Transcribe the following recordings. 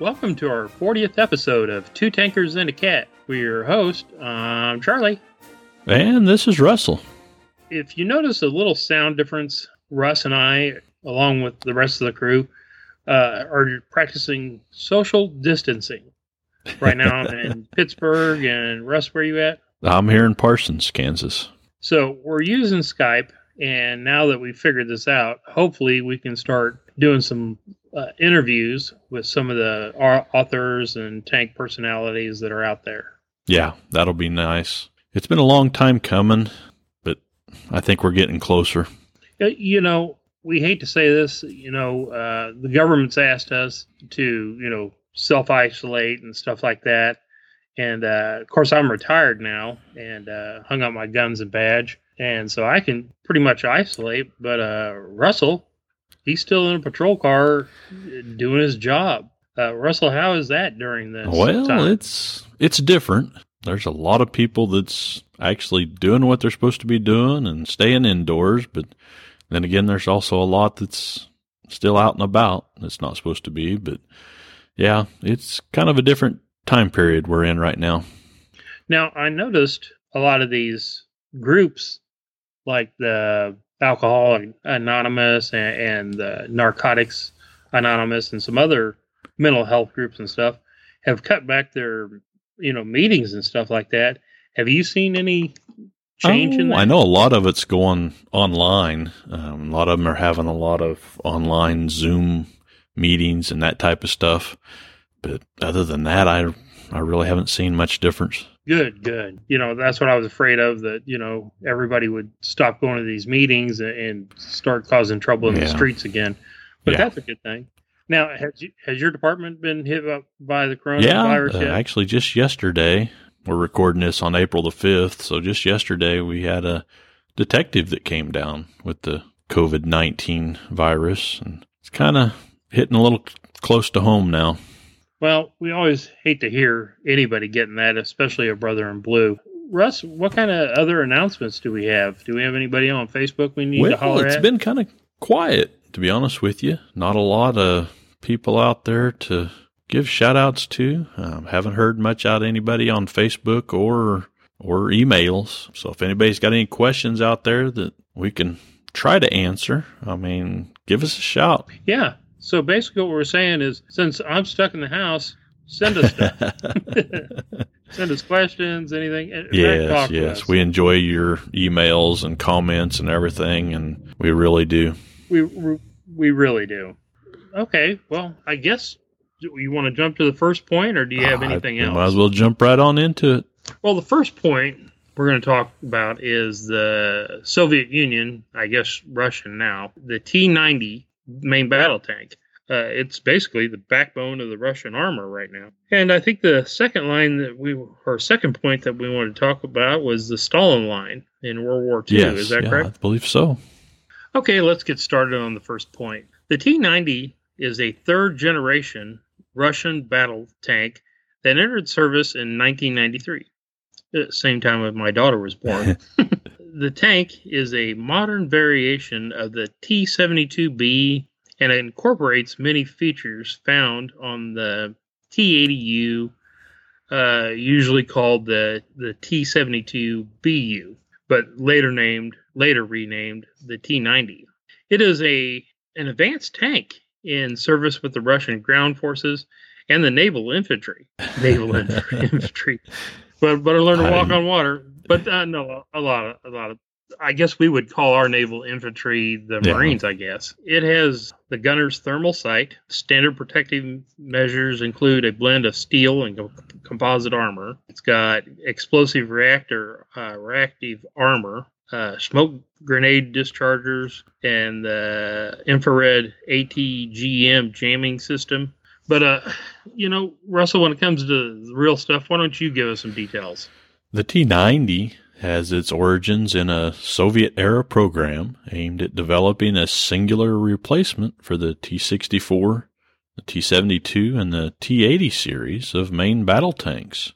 Welcome to our 40th episode of Two Tankers and a Cat. We're your host, I'm Charley. And this is Russell. If you notice a little sound difference, Russ and I, along with the rest of the crew, uh, are practicing social distancing right now in Pittsburgh. And Russ, where you at? I'm here in Parsons, Kansas. So we're using Skype, and now that we've figured this out, hopefully we can start doing some uh, interviews with some of the authors and tank personalities that are out there. Yeah, that'll be nice. It's been a long time coming, but I think we're getting closer. You know, we hate to say this, you know, uh, the government's asked us to, you know, self isolate and stuff like that. And uh, of course, I'm retired now and uh, hung up my guns and badge. And so I can pretty much isolate. But uh, Russell, he's still in a patrol car doing his job. Uh, Russell, how is that during this? Well, time? it's it's different. There's a lot of people that's actually doing what they're supposed to be doing and staying indoors, but then again, there's also a lot that's still out and about that's not supposed to be. But yeah, it's kind of a different time period we're in right now. Now, I noticed a lot of these groups, like the Alcohol Anonymous and, and the Narcotics Anonymous and some other mental health groups and stuff, have cut back their you know meetings and stuff like that. Have you seen any change oh, that? I know a lot of it's going online. Um, a lot of them are having a lot of online Zoom meetings and that type of stuff. But other than that, I I really haven't seen much difference. Good, good. You know, that's what I was afraid of that, you know, everybody would stop going to these meetings and start causing trouble in yeah. the streets again. But yeah. that's a good thing. Now, has you, has your department been hit up by the coronavirus yeah, yet? Uh, actually, just yesterday, we're recording this on April the 5th. So just yesterday, we had a detective that came down with the COVID 19 virus. And it's kind of hitting a little close to home now. Well, we always hate to hear anybody getting that, especially a brother in blue. Russ, what kind of other announcements do we have? Do we have anybody on Facebook we need well, to holler it's at? It's been kind of quiet, to be honest with you. Not a lot of people out there to give shout outs to. Um, haven't heard much out of anybody on Facebook or or emails. So if anybody's got any questions out there that we can try to answer, I mean, give us a shout. Yeah. So basically, what we're saying is, since I'm stuck in the house, send us stuff. send us questions, anything. Yes, yes. We enjoy your emails and comments and everything, and we really do. We we really do. Okay, well, I guess you want to jump to the first point, or do you have anything uh, else? Might as well jump right on into it. Well, the first point we're going to talk about is the Soviet Union, I guess Russian now, the T 90 main battle tank. Uh, it's basically the backbone of the Russian armor right now. And I think the second line that we, or second point that we wanted to talk about was the Stalin line in World War II. Yes, Is that yeah, correct? I believe so. Okay, let's get started on the first point. The T 90 is a third generation Russian battle tank that entered service in 1993, at the same time as my daughter was born. the tank is a modern variation of the T 72B and it incorporates many features found on the T 80U, uh, usually called the, the T 72BU, but later named, later renamed the T 90. It is a an advanced tank in service with the Russian ground forces and the naval infantry. Naval infantry, but but I learned to walk on water. But uh, no, a lot of a lot of. I guess we would call our naval infantry the yeah. Marines. I guess it has the gunner's thermal sight. Standard protective measures include a blend of steel and composite armor. It's got explosive reactor uh, reactive armor uh, smoke grenade dischargers and the infrared ATGM jamming system. But uh, you know, Russell, when it comes to the real stuff, why don't you give us some details? The T90 has its origins in a Soviet era program aimed at developing a singular replacement for the T64, the T 72 and the T 80 series of main battle tanks.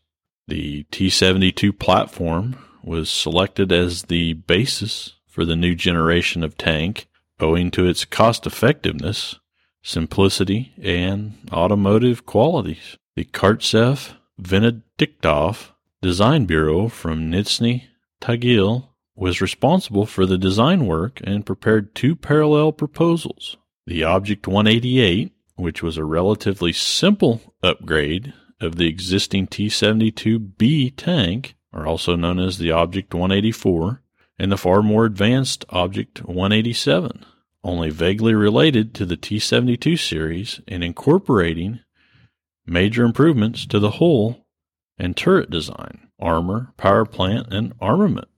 The T 72 platform was selected as the basis for the new generation of tank owing to its cost effectiveness, simplicity, and automotive qualities. The Kartsev Venediktov Design Bureau from Nizhny Tagil was responsible for the design work and prepared two parallel proposals. The Object 188, which was a relatively simple upgrade of the existing T 72B tank, or also known as the Object 184, and the far more advanced Object 187, only vaguely related to the T 72 series and incorporating major improvements to the hull and turret design, armor, power plant, and armament.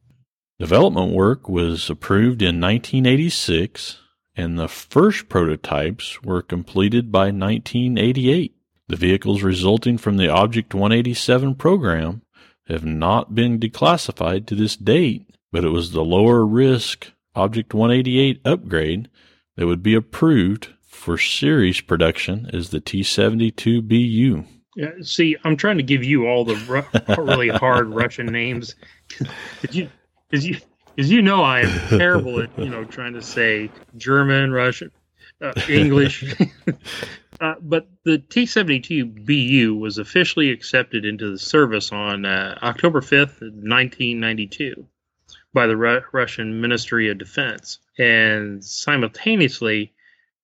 Development work was approved in 1986, and the first prototypes were completed by 1988. The vehicles resulting from the Object 187 program have not been declassified to this date, but it was the lower risk Object 188 upgrade that would be approved for series production as the T 72BU. Yeah, see, I'm trying to give you all the ru- really hard Russian names. Did you, because you, because you know I am terrible at you know trying to say German, Russian, uh, English. uh, but the T-72BU was officially accepted into the service on uh, October 5th, 1992, by the Ru- Russian Ministry of Defense, and simultaneously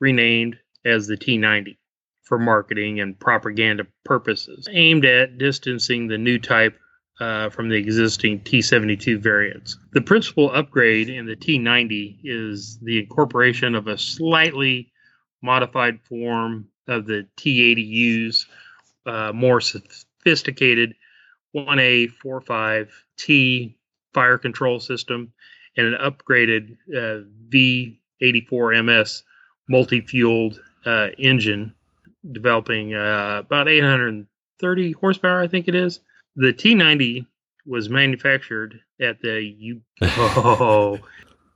renamed as the T-90 for marketing and propaganda purposes, aimed at distancing the new type uh, from the existing T72 variants. The principal upgrade in the T90 is the incorporation of a slightly modified form of the T80U's uh, more sophisticated 1A45T fire control system and an upgraded uh, V84MS multi fueled uh, engine developing uh, about 830 horsepower, I think it is. The T90 was manufactured at the U- oh,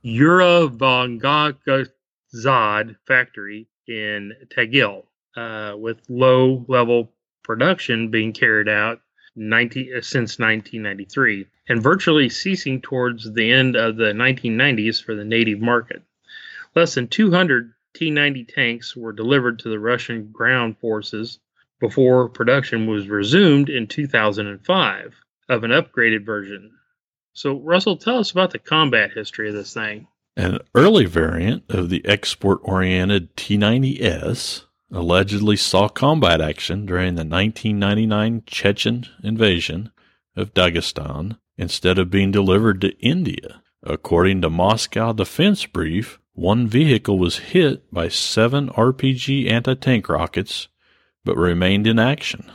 Uravangazad factory in Tagil, uh, with low level production being carried out 19, uh, since 1993 and virtually ceasing towards the end of the 1990s for the native market. Less than 200 T 90 tanks were delivered to the Russian ground forces before production was resumed in 2005 of an upgraded version. So, Russell, tell us about the combat history of this thing. An early variant of the export oriented T 90S allegedly saw combat action during the 1999 Chechen invasion of Dagestan instead of being delivered to India. According to Moscow Defense Brief, one vehicle was hit by seven RPG anti tank rockets, but remained in action.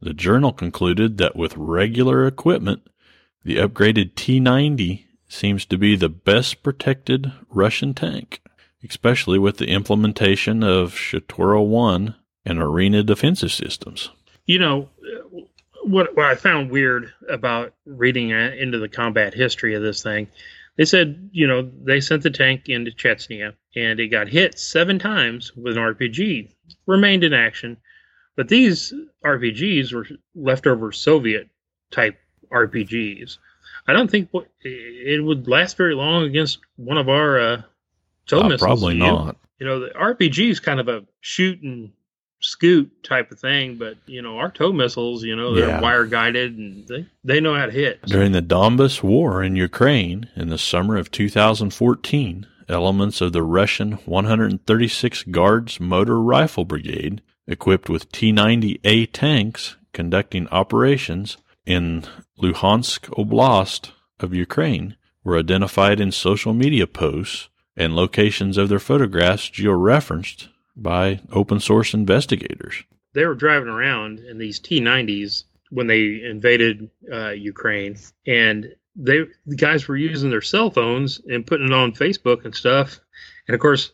The journal concluded that with regular equipment, the upgraded T 90 seems to be the best protected Russian tank, especially with the implementation of Shtora 1 and arena defensive systems. You know, what, what I found weird about reading into the combat history of this thing they said, you know, they sent the tank into Chechnya and it got hit seven times with an RPG, remained in action. But these RPGs were leftover Soviet type RPGs. I don't think it would last very long against one of our uh, tow uh, missiles. Probably not. You know, the RPG is kind of a shoot and scoot type of thing, but you know, our tow missiles, you know, they're yeah. wire guided and they, they know how to hit. During the Donbas War in Ukraine in the summer of 2014, elements of the Russian 136 Guards Motor Rifle Brigade, equipped with T 90A tanks, conducting operations in Luhansk Oblast of Ukraine, were identified in social media posts and locations of their photographs georeferenced by open source investigators. They were driving around in these T90s when they invaded uh, Ukraine, and they the guys were using their cell phones and putting it on Facebook and stuff. And of course,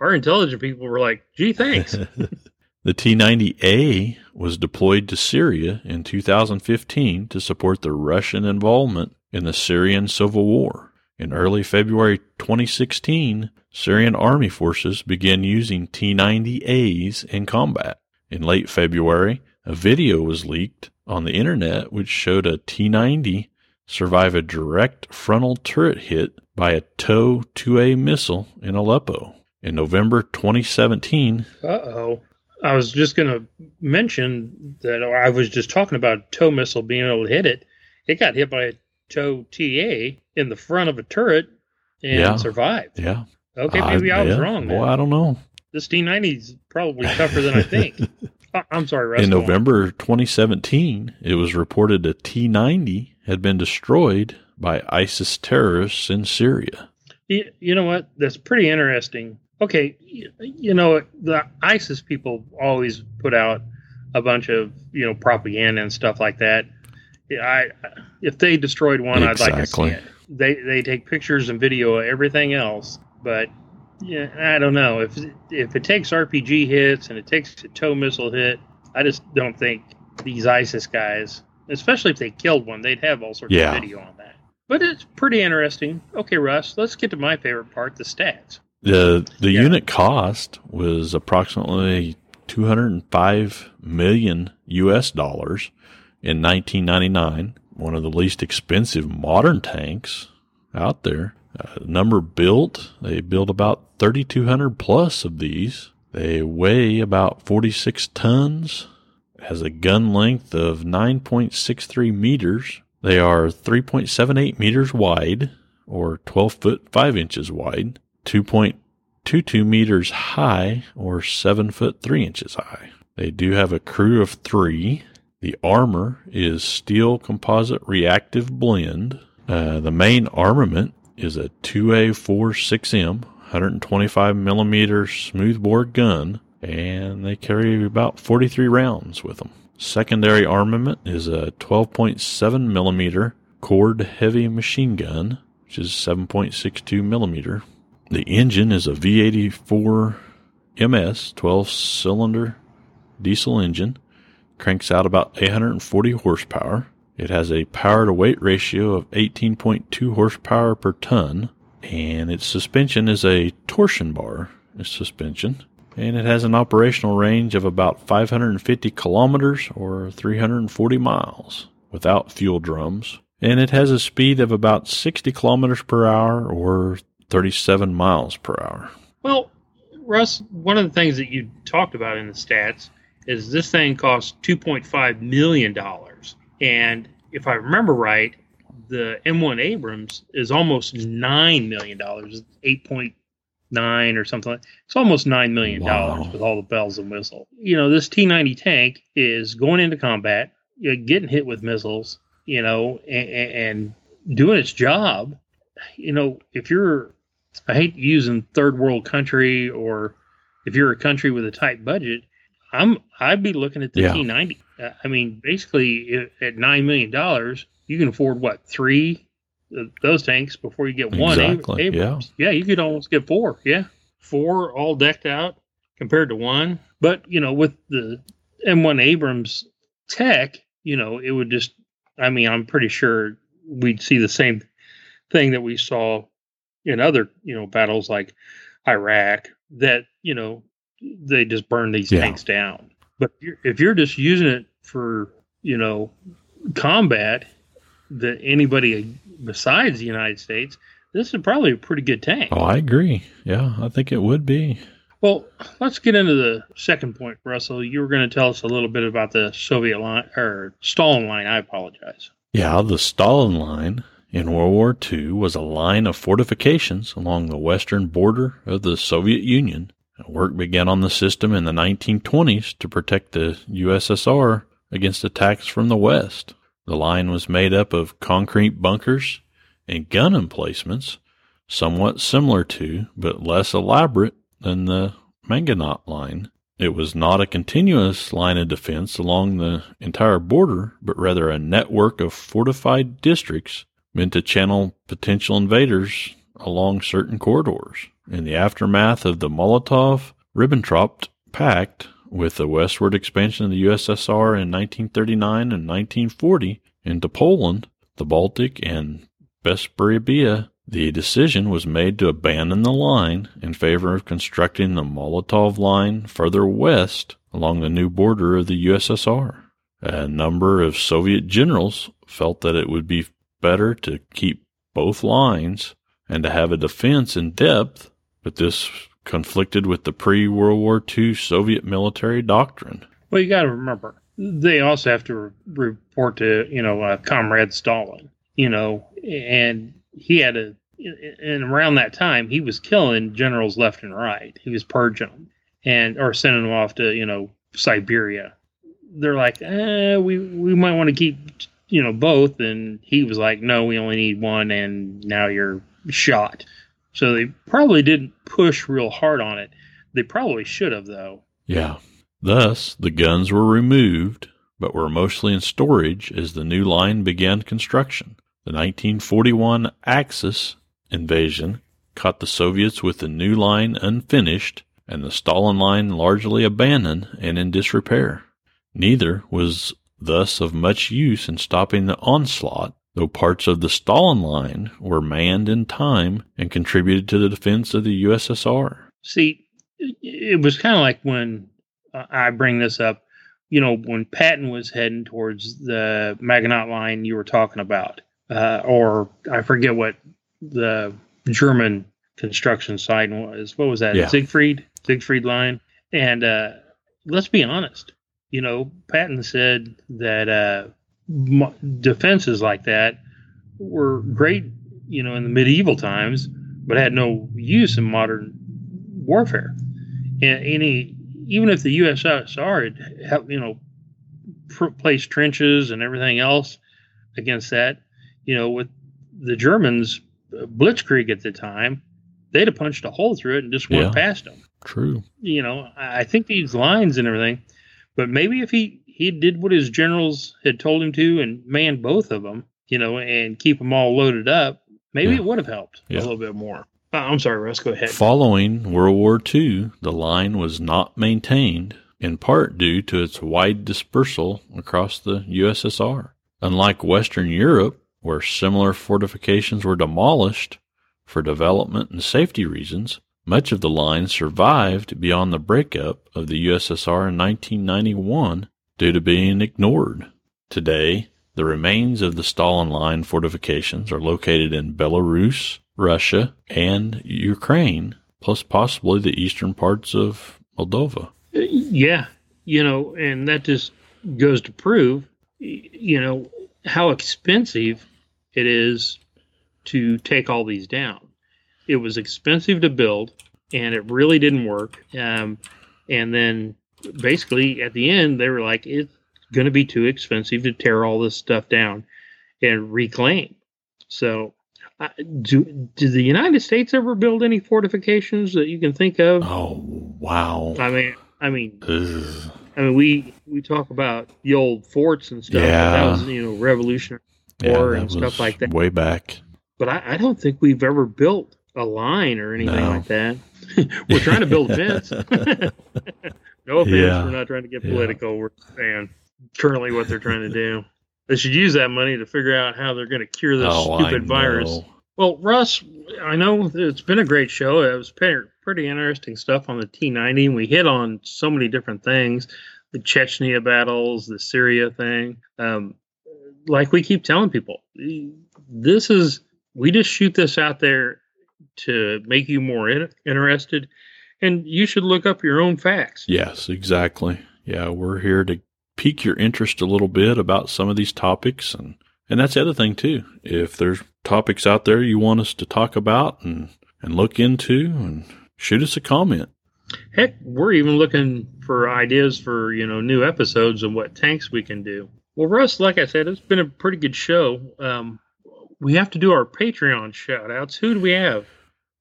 our intelligent people were like, "Gee, thanks." the T90A was deployed to Syria in 2015 to support the Russian involvement in the Syrian civil war. In early February 2016, Syrian army forces began using T 90As in combat. In late February, a video was leaked on the internet which showed a T 90 survive a direct frontal turret hit by a TOW 2A missile in Aleppo. In November 2017, Uh oh. I was just going to mention that I was just talking about tow missile being able to hit it. It got hit by a tow TA in the front of a turret and Yeah. survived. yeah. Okay, maybe I, was yeah. wrong. Well, I don't know. This T90 is probably tougher than I think. I- I'm sorry, Russ. In. November 2017, it was reported a T 90 had been destroyed by ISIS terrorists in Syria. You, you know what? That's pretty interesting. Okay, you, you know the ISIS people always put out a bunch of you know propaganda and stuff like that. I if they destroyed one, I'd like to see it. They they take pictures and video of everything else, but yeah, I don't know if if it takes RPG hits and it takes a tow missile hit. I just don't think these ISIS guys, especially if they killed one, they'd have all sorts Yeah. of video on that. But it's pretty interesting. Okay, Russ, let's get to my favorite part, the stats. The the Yeah. unit cost was approximately 205 million US dollars in 1999, one of the least expensive modern tanks out there. Uh, number built, they built about 3200 plus of these. They weigh about 46 tons, has a gun length of 9.63 meters. They are 3.78 meters wide or 12 foot 5 inches wide, 2.22 meters high or 7 foot 3 inches high. They do have a crew of 3. The armor is steel composite reactive blend. Uh, the main armament is a 2A46M 125 millimeter smoothbore gun, and they carry about 43 rounds with them. Secondary armament is a 12.7 millimeter Kord heavy machine gun, which is 7.62 millimeter. The engine is a V84 MS 12 cylinder diesel engine, cranks out about 840 horsepower. It has a power to weight ratio of 18.2 horsepower per ton, and its suspension is a torsion bar suspension, and it has an operational range of about 550 kilometers or 340 miles without fuel drums, and it has a speed of about 60 kilometers per hour or 37 miles per hour. Well, Russ, one of the things that you talked about in the stats is this thing costs $2.5 million. And if I remember right, the M1 Abrams is almost $9 million, 8.9 or something. It's almost $9 million Wow. with all the bells and whistles. You know, this T 90 tank is going into combat, getting hit with missiles, you know, and, and doing its job. You know, if you're I hate using third world country or if you're a country with a tight budget, I'm I'd be looking at the Yeah. T90. Uh, I mean, basically i- at nine million dollars, you can afford what three of those tanks before you get one. Ab- Exactly, Abrams. Yeah, you could almost get four. Yeah, four all decked out compared to one. But you know, with the M1 Abrams tech, you know, it would just. I mean, I'm pretty sure we'd see the same thing that we saw in other you know battles like Iraq that you know they just burn these Yeah. tanks down. But if you're, if you're just using it for you know combat, that anybody besides the United States, this is probably a pretty good tank. Oh, I agree. Yeah, I think it would be. Well, let's get into the second point, Russell. You were going to tell us a little bit about the Soviet line or Stalin line. I apologize. Yeah, the Stalin Line in World War II was a line of fortifications along the western border of the Soviet Union. Work began on the system in the 1920s to protect the USSR against attacks from the west. The line was made up of concrete bunkers and gun emplacements, somewhat similar to, but less elaborate than the Maginot line. It was not a continuous line of defense along the entire border, but rather a network of fortified districts meant to channel potential invaders along certain corridors. In the aftermath of the Molotov Ribbentrop Pact, with the westward expansion of the USSR in 1939 and 1940 into Poland, the Baltic, and Bessarabia The decision was made to abandon the line in favor of constructing the Molotov line further west along the new border of the USSR. A number of Soviet generals felt that it would be better to keep both lines and to have a defense in depth, but this conflicted with the pre World War II Soviet military doctrine. Well, you got to remember, they also have to re- report to, you know, uh, Comrade Stalin, you know, and he had a, and around that time, he was killing generals left and right. He was purging them and, or sending them off to, you know, Siberia. They're like, eh, we, we might want to keep, you know, both. And he was like, no, we only need one. And now you're shot. So they probably didn't push real hard on it. They probably should have, though. Yeah. Thus, the guns were removed, but were mostly in storage as the new line began construction. The 1941 Axis invasion caught the Soviets with the new line unfinished and the Stalin line largely abandoned and in disrepair. Neither was thus of much use in stopping the onslaught, though parts of the Stalin line were manned in time and contributed to the defense of the USSR. See, it was kind of like when uh, I bring this up, you know, when Patton was heading towards the Maginot line you were talking about, uh, or I forget what the German construction site was. What was that? Yeah. Siegfried? Siegfried line? And uh, let's be honest, you know, Patton said that uh, defenses like that were great, you know, in the medieval times, but had no use in modern warfare. And any, even if the USSR had, you know, pr- placed trenches and everything else against that, you know, with the Germans, uh, Blitzkrieg at the time, they'd have punched a hole through it and just went Yeah. past them True. you know, I think these lines and everything, but maybe if he he did what his generals had told him to and manned both of them, you know, and keep them all loaded up, maybe Yeah. it would have helped Yeah. a little bit more. Uh, I'm sorry, Russ. Go ahead. Following World War II, the line was not maintained, in part due to its wide dispersal across the USSR. Unlike Western Europe, where similar fortifications were demolished for development and safety reasons, much of the line survived beyond the breakup of the USSR in 1991 due to being ignored. Today, the remains of the Stalin Line fortifications are located in Belarus, Russia, and Ukraine, plus possibly the eastern parts of Moldova. Yeah, you know, and that just goes to prove, you know, how expensive it is to take all these down. It was expensive to build, and it really didn't work. Um, and then basically at the end, they were like, it's going to be too expensive to tear all this stuff down and reclaim. So, uh, do did the United States ever build any fortifications that you can think of? Oh, wow. I mean, I mean, Ugh. I mean, we we talk about the old forts and stuff. Yeah. that was you know Revolutionary Yeah, War and stuff like that. Way back. But I, I don't think we've ever built a line or anything No. like that. we're trying to build a fence. no offense, Yeah. we're not trying to get Yeah. political. We're saying currently what they're trying to do. They should use that money to figure out how they're going to cure this oh, stupid virus. Well, Russ, I know it's been a great show. It was pretty, interesting stuff on the T90. and We hit on so many different things the Chechnya battles, the Syria thing. Um, like we keep telling people, this is, we just shoot this out there to make you more in, interested. And you should look up your own facts. Yes, exactly. Yeah, we're here to pique your interest a little bit about some of these topics and and that's the other thing too. If there's topics out there you want us to talk about and and look into and shoot us a comment. Heck, we're even looking for ideas for you know new episodes and what tanks we can do. Well, Russ, like I said, it's been a pretty good show. Um, we have to do our Patreon shout outs. Who do we have?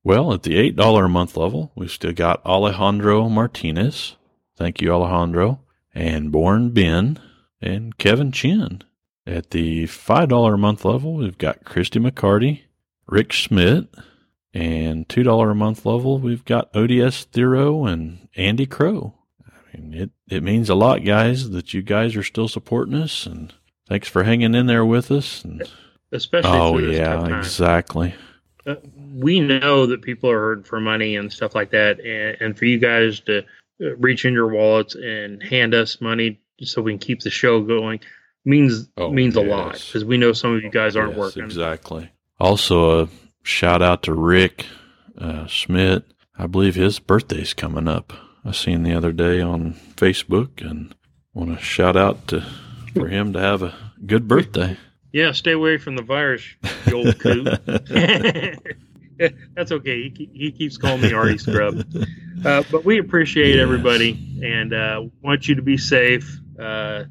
Well, at the eight dollar a month level, we've still got Alejandro Martinez. Thank you, Alejandro. And Born Ben and Kevin Chin. At the five dollar a month level, we've got Christy McCarty, Rick Schmidt, and two dollar a month level, we've got ODS Thero and Andy Crow. I mean, it it means a lot, guys, that you guys are still supporting us, and thanks for hanging in there with us. And, Especially oh yeah, exactly. uh, we know that people are hurting for money and stuff like that, and, and for you guys to uh, reach in your wallets and hand us money so we can keep the show going means Oh, means a lot because we know some of you guys aren't Yes, working. Exactly. Also, a shout out to Rick uh, Schmidt. I believe his birthday's coming up. I seen the other day on Facebook, and want to shout out to for him to have a good birthday. Yeah, stay away from the virus, you old coot. That's okay. He, he keeps calling me Artie Scrub. Uh, but we appreciate everybody and uh, want you to be safe, uh,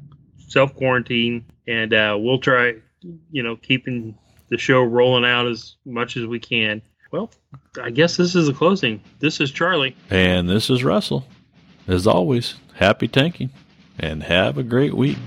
self quarantine, and uh, we'll try, you know, keeping the show rolling out as much as we can. Well, I guess this is the closing. This is Charley. and this is Russell. As always, happy tanking, and have a great week.